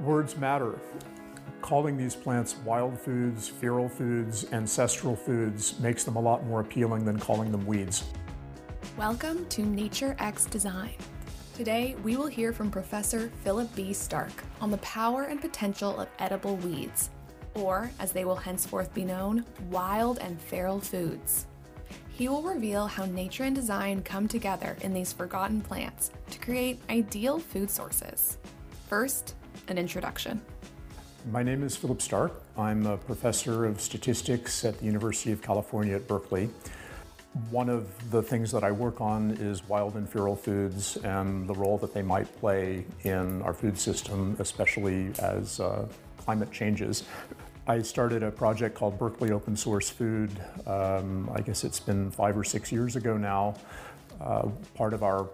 Words matter. Calling these plants wild foods, feral foods, ancestral foods makes them a lot more appealing than calling them weeds. Welcome to Nature X Design. Today, we will hear from Professor Philip B. Stark on the power and potential of edible weeds, or as they will henceforth be known, wild and feral foods. He will reveal how nature and design come together in these forgotten plants to create ideal food sources. First, an introduction. My name is Philip Stark. I'm a professor of statistics at the University of California at Berkeley. One of the things that I work on is wild and feral foods and the role that they might play in our food system, especially as uh, climate changes. I started a project called Berkeley Open Source Food. Um, I guess it's been five or six years ago now. Uh, part of our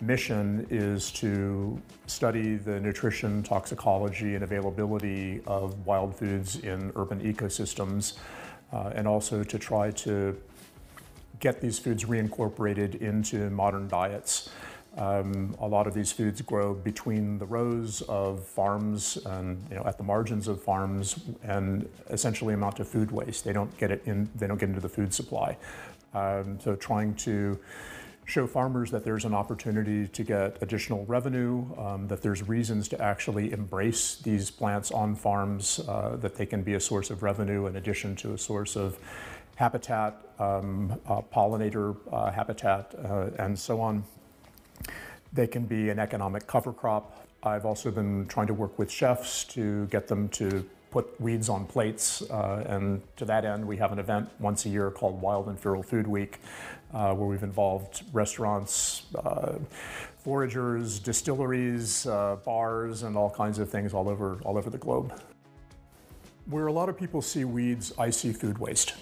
mission is to study the nutrition, toxicology, and availability of wild foods in urban ecosystems, uh, and also to try to get these foods reincorporated into modern diets. Um, a lot of these foods grow between the rows of farms and you know, at the margins of farms and essentially amount to food waste. They don't get it in. They don't get into the food supply. Um, so trying to show farmers that there's an opportunity to get additional revenue, um, that there's reasons to actually embrace these plants on farms, uh, that they can be a source of revenue in addition to a source of habitat, um, uh, pollinator uh, habitat, uh, and so on. They can be an economic cover crop. I've also been trying to work with chefs to get them to put weeds on plates. Uh, and to that end, we have an event once a year called Wild and Feral Food Week, uh, where we've involved restaurants, uh, foragers, distilleries, uh, bars, and all kinds of things all over, all over the globe. Where a lot of people see weeds, I see food waste.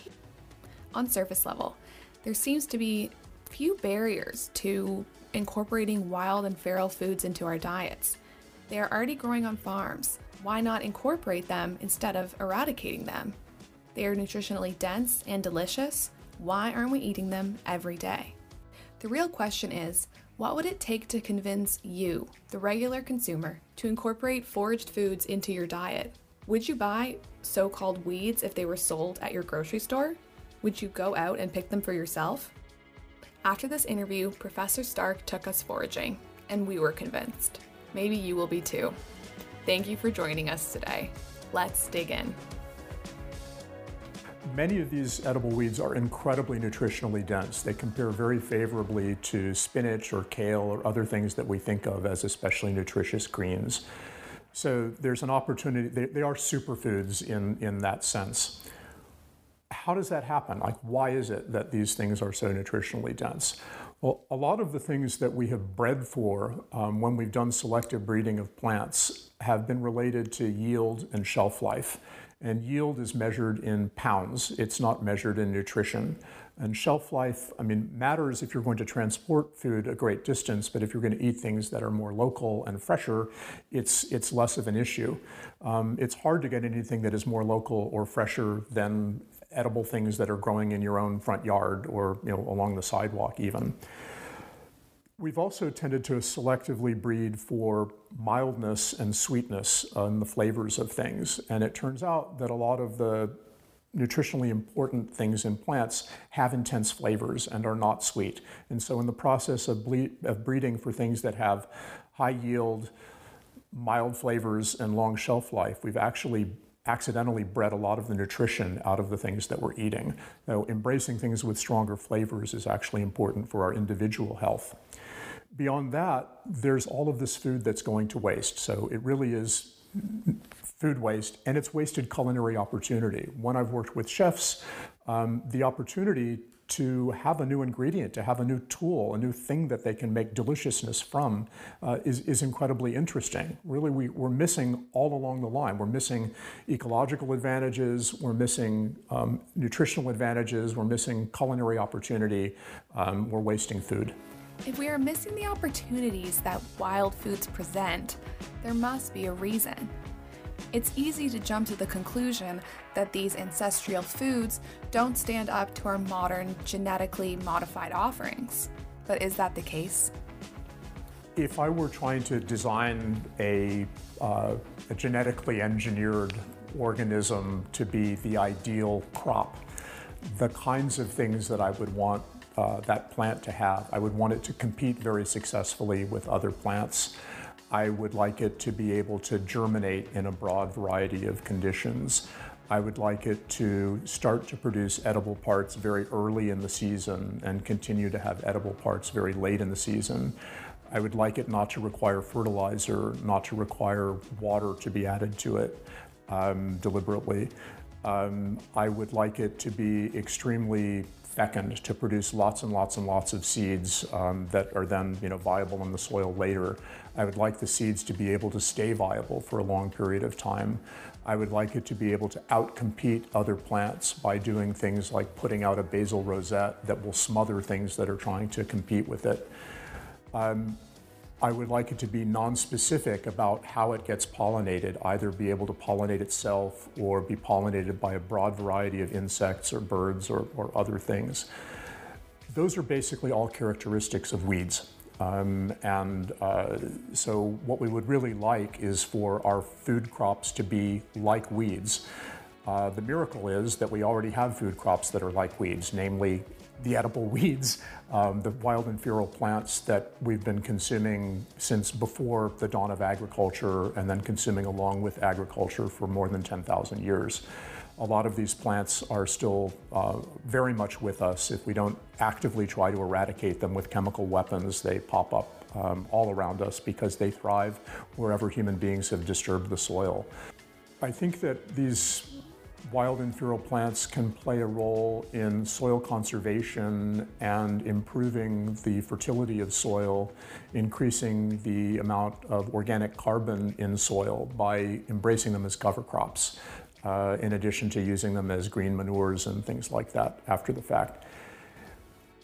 On surface level, there seems to be few barriers to incorporating wild and feral foods into our diets. They are already growing on farms. Why not incorporate them instead of eradicating them? They are nutritionally dense and delicious. Why aren't we eating them every day? The real question is what would it take to convince you, the regular consumer, to incorporate foraged foods into your diet? Would you buy so called weeds if they were sold at your grocery store? Would you go out and pick them for yourself? After this interview, Professor Stark took us foraging, and we were convinced. Maybe you will be too. Thank you for joining us today. Let's dig in. Many of these edible weeds are incredibly nutritionally dense. They compare very favorably to spinach or kale or other things that we think of as especially nutritious greens. So there's an opportunity, they, they are superfoods in, in that sense. How does that happen? Like, why is it that these things are so nutritionally dense? Well, a lot of the things that we have bred for um, when we've done selective breeding of plants have been related to yield and shelf life. And yield is measured in pounds, it's not measured in nutrition. And shelf life, I mean, matters if you're going to transport food a great distance, but if you're going to eat things that are more local and fresher, it's, it's less of an issue. Um, it's hard to get anything that is more local or fresher than edible things that are growing in your own front yard or you know, along the sidewalk, even. We've also tended to selectively breed for mildness and sweetness in the flavors of things. And it turns out that a lot of the nutritionally important things in plants have intense flavors and are not sweet. And so, in the process of, ble- of breeding for things that have high yield, mild flavors, and long shelf life, we've actually accidentally bred a lot of the nutrition out of the things that we're eating. Now, embracing things with stronger flavors is actually important for our individual health beyond that, there's all of this food that's going to waste. So it really is food waste, and it's wasted culinary opportunity. When I've worked with chefs, um, the opportunity to have a new ingredient, to have a new tool, a new thing that they can make deliciousness from uh, is, is incredibly interesting. Really, we, we're missing all along the line. We're missing ecological advantages, we're missing um, nutritional advantages, we're missing culinary opportunity, um, we're wasting food. If we are missing the opportunities that wild foods present, there must be a reason. It's easy to jump to the conclusion that these ancestral foods don't stand up to our modern genetically modified offerings. But is that the case? If I were trying to design a uh, a genetically engineered organism to be the ideal crop. The kinds of things that I would want uh, that plant to have, I would want it to compete very successfully with other plants. I would like it to be able to germinate in a broad variety of conditions. I would like it to start to produce edible parts very early in the season and continue to have edible parts very late in the season. I would like it not to require fertilizer, not to require water to be added to it um, deliberately. Um, I would like it to be extremely fecund to produce lots and lots and lots of seeds um, that are then you know, viable in the soil later. I would like the seeds to be able to stay viable for a long period of time. I would like it to be able to outcompete other plants by doing things like putting out a basal rosette that will smother things that are trying to compete with it. Um, I would like it to be non-specific about how it gets pollinated, either be able to pollinate itself or be pollinated by a broad variety of insects or birds or, or other things. Those are basically all characteristics of weeds. Um, and uh, so what we would really like is for our food crops to be like weeds. Uh, the miracle is that we already have food crops that are like weeds, namely the edible weeds, um, the wild and feral plants that we've been consuming since before the dawn of agriculture and then consuming along with agriculture for more than 10,000 years. A lot of these plants are still uh, very much with us. If we don't actively try to eradicate them with chemical weapons, they pop up um, all around us because they thrive wherever human beings have disturbed the soil. I think that these wild and feral plants can play a role in soil conservation and improving the fertility of soil, increasing the amount of organic carbon in soil by embracing them as cover crops, uh, in addition to using them as green manures and things like that after the fact.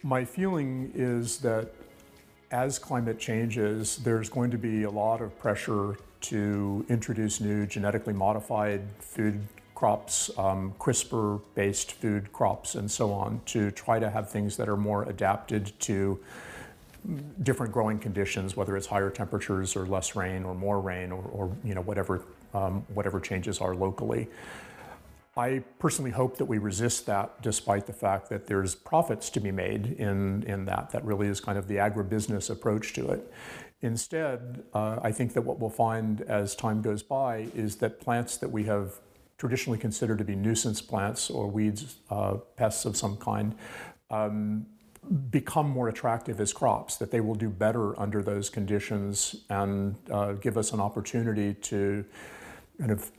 My feeling is that as climate changes, there's going to be a lot of pressure to introduce new genetically modified food crops, um, CRISPR based food crops, and so on, to try to have things that are more adapted to different growing conditions, whether it's higher temperatures or less rain or more rain or, or you know, whatever, um, whatever changes are locally. I personally hope that we resist that despite the fact that there's profits to be made in, in that. That really is kind of the agribusiness approach to it. Instead, uh, I think that what we'll find as time goes by is that plants that we have traditionally considered to be nuisance plants or weeds, uh, pests of some kind, um, become more attractive as crops, that they will do better under those conditions and uh, give us an opportunity to kind of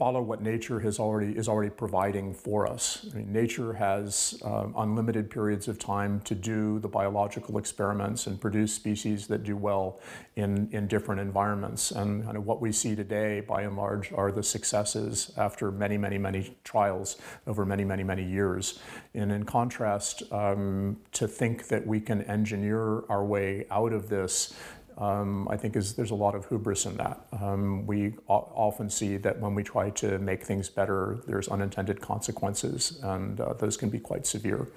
follow what nature has already is already providing for us. I mean, nature has um, unlimited periods of time to do the biological experiments and produce species that do well in, in different environments. And kind of what we see today, by and large, are the successes after many, many, many trials over many, many, many years. And in contrast, um, to think that we can engineer our way out of this um, I think is there's a lot of hubris in that. Um, we often see that when we try to make things better, there's unintended consequences, and uh, those can be quite severe.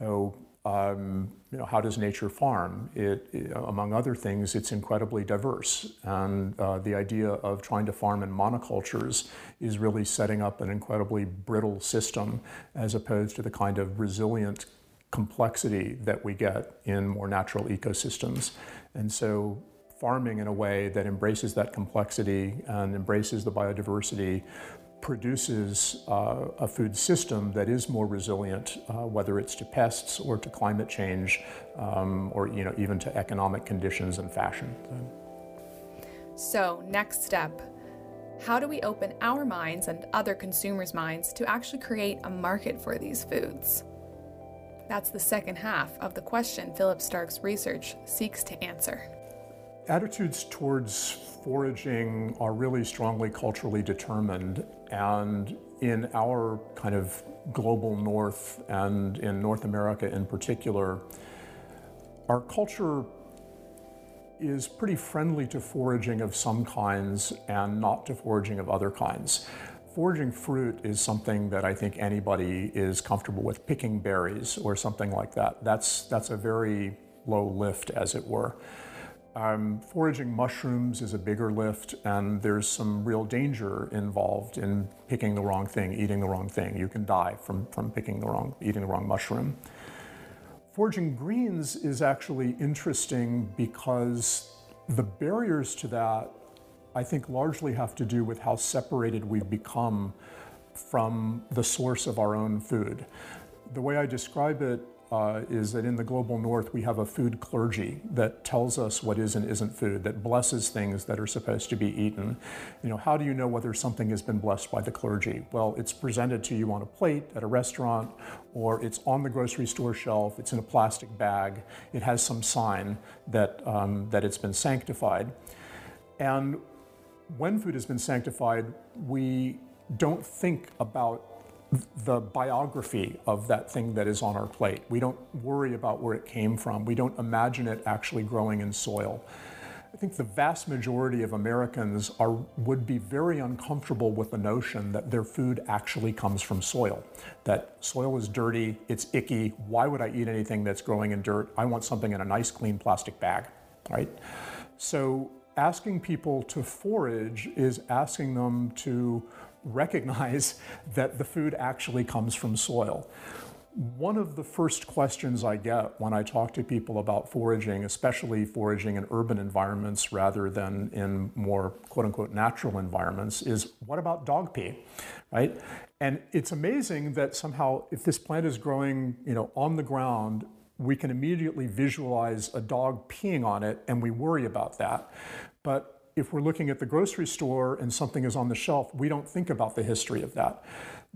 So, um, you know, how does nature farm? It, it, among other things, it's incredibly diverse, and uh, the idea of trying to farm in monocultures is really setting up an incredibly brittle system, as opposed to the kind of resilient complexity that we get in more natural ecosystems. And so farming in a way that embraces that complexity and embraces the biodiversity produces uh, a food system that is more resilient, uh, whether it's to pests or to climate change, um, or you know even to economic conditions and fashion. So next step, how do we open our minds and other consumers' minds to actually create a market for these foods? That's the second half of the question Philip Stark's research seeks to answer. Attitudes towards foraging are really strongly culturally determined, and in our kind of global north and in North America in particular, our culture is pretty friendly to foraging of some kinds and not to foraging of other kinds. Foraging fruit is something that I think anybody is comfortable with. Picking berries or something like that. That's that's a very low lift, as it were. Um, foraging mushrooms is a bigger lift, and there's some real danger involved in picking the wrong thing, eating the wrong thing. You can die from, from picking the wrong, eating the wrong mushroom. Foraging greens is actually interesting because the barriers to that, I think, largely have to do with how separated we've become from the source of our own food. The way I describe it uh, is that in the global north we have a food clergy that tells us what is and isn't food, that blesses things that are supposed to be eaten. You know, how do you know whether something has been blessed by the clergy? Well, it's presented to you on a plate at a restaurant, or it's on the grocery store shelf. It's in a plastic bag. It has some sign that um, that it's been sanctified, and when food has been sanctified, we don't think about the biography of that thing that is on our plate. We don't worry about where it came from. We don't imagine it actually growing in soil. I think the vast majority of Americans are, would be very uncomfortable with the notion that their food actually comes from soil. That soil is dirty, it's icky. Why would I eat anything that's growing in dirt? I want something in a nice, clean plastic bag, right? So asking people to forage is asking them to recognize that the food actually comes from soil. One of the first questions I get when I talk to people about foraging, especially foraging in urban environments rather than in more quote unquote natural environments, is what about dog pee? Right? And it's amazing that somehow if this plant is growing, you know, on the ground, we can immediately visualize a dog peeing on it and we worry about that. But if we're looking at the grocery store and something is on the shelf, we don't think about the history of that.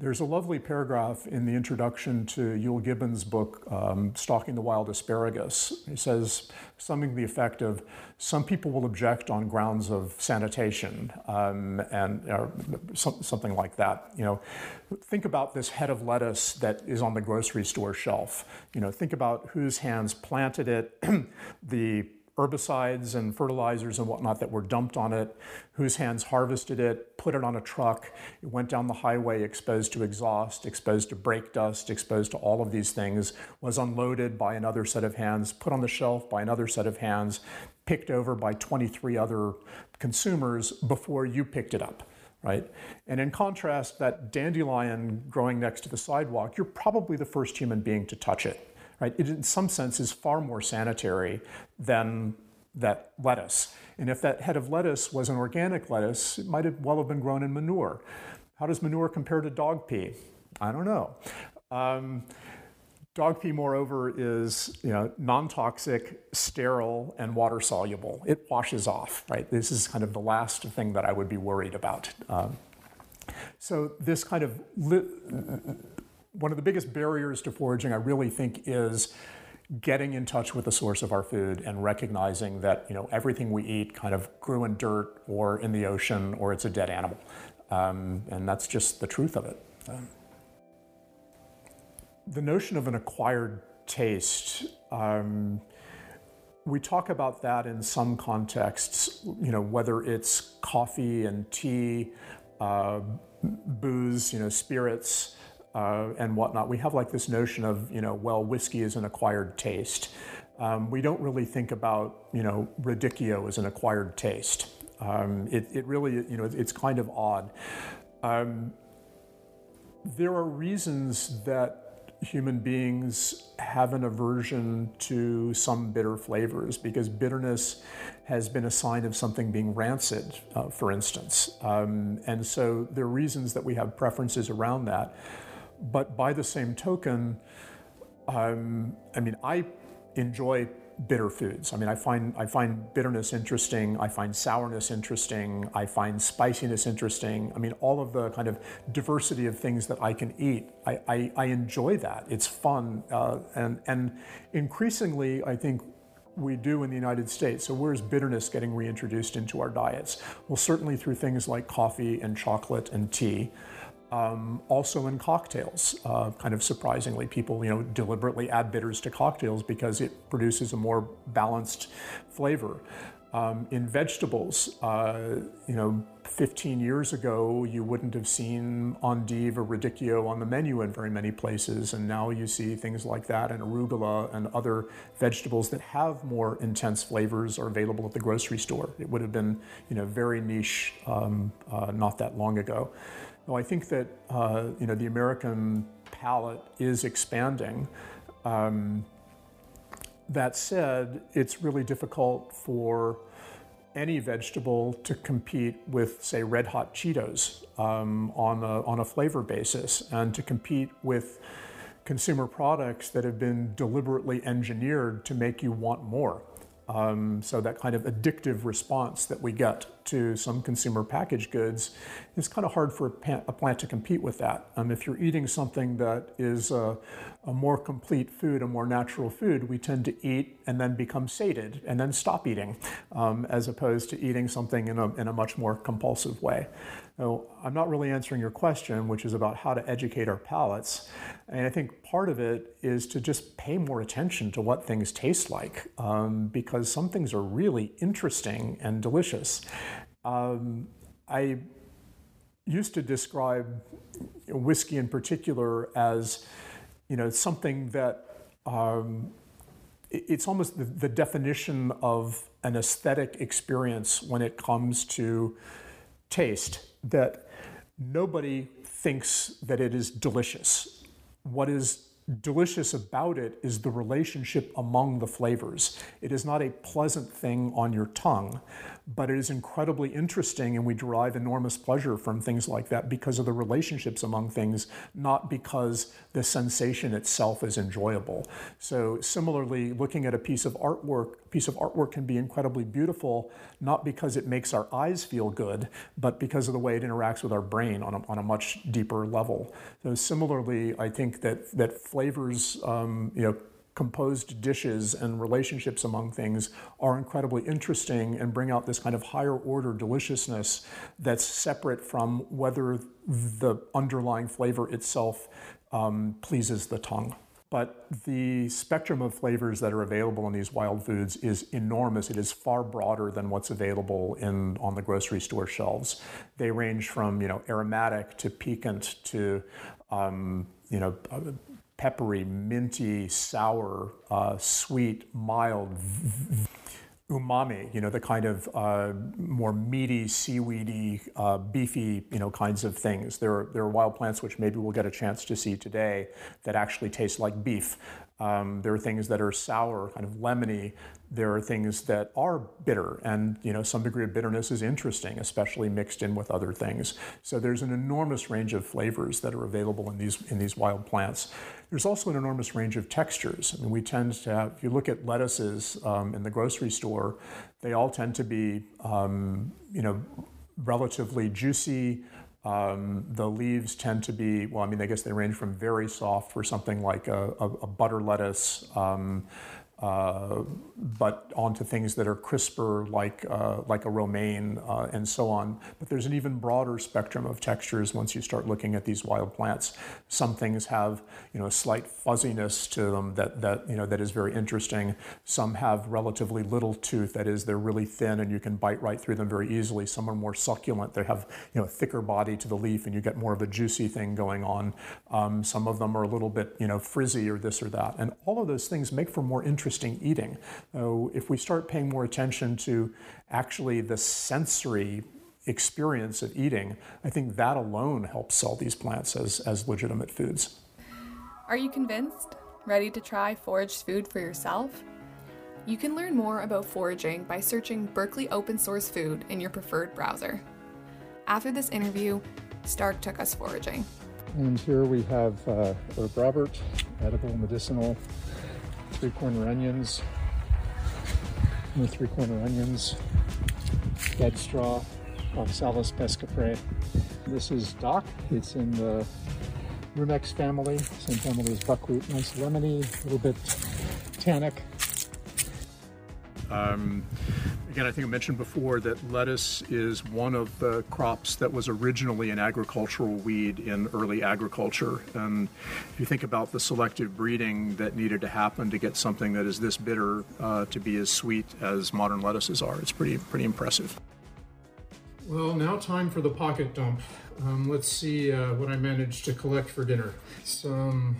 There's a lovely paragraph in the introduction to Euell Gibbons' book, um, Stalking the Wild Asparagus. He says something to the effect of some people will object on grounds of sanitation um, and uh, something like that. You know, think about this head of lettuce that is on the grocery store shelf. You know, think about whose hands planted it, the herbicides and fertilizers and whatnot that were dumped on it, whose hands harvested it, put it on a truck, it went down the highway exposed to exhaust, exposed to brake dust, exposed to all of these things, was unloaded by another set of hands, put on the shelf by another set of hands, picked over by 23 other consumers before you picked it up right? And in contrast, that dandelion growing next to the sidewalk, you're probably the first human being to touch it right? It in some sense is far more sanitary than that lettuce. And if that head of lettuce was an organic lettuce, it might have well have been grown in manure. How does manure compare to dog pee? I don't know. Um, dog pee, moreover, is you know, non-toxic, sterile, and water soluble. It washes off, right? This is kind of the last thing that I would be worried about. Um, so this kind of li- one of the biggest barriers to foraging, I really think, is getting in touch with the source of our food and recognizing that you know everything we eat kind of grew in dirt or in the ocean or it's a dead animal, um, and that's just the truth of it. Um, the notion of an acquired taste. Um, we talk about that in some contexts, you know, whether it's coffee and tea, uh, booze, you know, spirits, uh, and whatnot, we have like this notion of, you know, well, whiskey is an acquired taste. Um, we don't really think about, you know, radicchio as an acquired taste. Um, it, it, really, you know, it's kind of odd. Um, there are reasons that human beings have an aversion to some bitter flavors because bitterness has been a sign of something being rancid, uh, for instance. Um, and so there are reasons that we have preferences around that. But by the same token, um, I mean, I enjoy bitter foods. I mean, I find I find bitterness interesting. I find sourness interesting. I find spiciness interesting. I mean, all of the kind of diversity of things that I can eat. I, I, I enjoy that. It's fun, uh, and and increasingly, I think we do in the United States. So where's bitterness getting reintroduced into our diets? Well, certainly through things like coffee and chocolate and tea. Um, also in cocktails, uh, kind of surprisingly, people you know deliberately add bitters to cocktails because it produces a more balanced flavor. Um, in vegetables, uh, you know, 15 years ago, you wouldn't have seen endive or radicchio on the menu in very many places, and now you see things like that, and arugula and other vegetables that have more intense flavors are available at the grocery store. It would have been, you know, very niche um, uh, not that long ago. I think that uh, you know the American palate is expanding. Um, that said, it's really difficult for any vegetable to compete with, say, red hot Cheetos um, on, a, on a flavor basis and to compete with consumer products that have been deliberately engineered to make you want more. Um, so that kind of addictive response that we get to some consumer packaged goods, it's kind of hard for a, plant to compete with that. Um, if you're eating something that is a, a, more complete food, a more natural food, we tend to eat and then become sated and then stop eating, um, as opposed to eating something in a, in a much more compulsive way. So I'm not really answering your question, which is about how to educate our palates. And I think part of it is to just pay more attention to what things taste like, um, because some things are really interesting and delicious. Um, I used to describe whiskey in particular as, you know, something that um, it's almost the, the definition of an aesthetic experience when it comes to taste that nobody thinks that it is delicious. What is delicious about it is the relationship among the flavors. It is not a pleasant thing on your tongue, but it is incredibly interesting, and we derive enormous pleasure from things like that because of the relationships among things, not because the sensation itself is enjoyable. So, similarly, looking at a piece of artwork, piece of artwork can be incredibly beautiful, not because it makes our eyes feel good, but because of the way it interacts with our brain on a, on a much deeper level. So, similarly, I think that that flavors, um, you know composed dishes and relationships among things are incredibly interesting and bring out this kind of higher order deliciousness that's separate from whether the underlying flavor itself um, pleases the tongue. But the spectrum of flavors that are available in these wild foods is enormous. It is far broader than what's available in on the grocery store shelves. They range from you know aromatic to piquant to um, you know peppery, minty, sour, uh, sweet, mild, umami, you know, the kind of uh, more meaty, seaweedy, uh, beefy, you know, kinds of things. There are, there are wild plants which maybe we'll get a chance to see today that actually taste like beef. Um, there are things that are sour, kind of lemony. There are things that are bitter, and you know some degree of bitterness is interesting, especially mixed in with other things. So there's an enormous range of flavors that are available in these in these wild plants. There's also an enormous range of textures. I mean, we tend to have, if you look at lettuces um, in the grocery store, they all tend to be um, you know relatively juicy. Um, the leaves tend to be, well, I mean, I guess they range from very soft for something like a, a, a butter lettuce, um, uh, but onto things that are crisper, like uh, like a romaine uh, and so on. But there's an even broader spectrum of textures once you start looking at these wild plants. Some things have you know a slight fuzziness to them that that you know that is very interesting. Some have relatively little tooth, that is, they're really thin and you can bite right through them very easily. Some are more succulent; they have you know a thicker body to the leaf and you get more of a juicy thing going on. Um, some of them are a little bit you know frizzy or this or that, and all of those things make for more interesting interesting eating. So if we start paying more attention to actually the sensory experience of eating, I think that alone helps sell these plants as, as legitimate foods. Are you convinced? Ready to try foraged food for yourself? You can learn more about foraging by searching Berkeley Open Source Food in your preferred browser. After this interview, Stark took us foraging. And here we have uh, herb Robert, edible medicinal three corner onions, more three corner onions, bed straw, Oxalis pes-caprae. This is dock. It's in the Rumex family, same family as buckwheat. Nice lemony, a little bit tannic. Um, again, I think I mentioned before that lettuce is one of the crops that was originally an agricultural weed in early agriculture. And if you think about the selective breeding that needed to happen to get something that is this bitter uh, to be as sweet as modern lettuces are, it's pretty pretty impressive. Well, now time for the pocket dump. Um, let's see uh, what I managed to collect for dinner. Some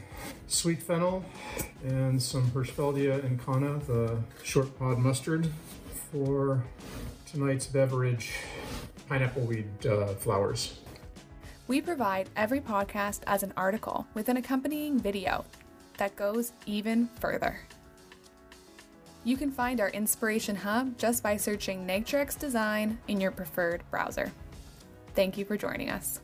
sweet fennel and some Hirschfeldia incana, the short pod mustard, for tonight's beverage, pineapple weed uh, flowers. We provide every podcast as an article with an accompanying video that goes even further. You can find our Inspiration Hub just by searching Nature-X Design in your preferred browser. Thank you for joining us.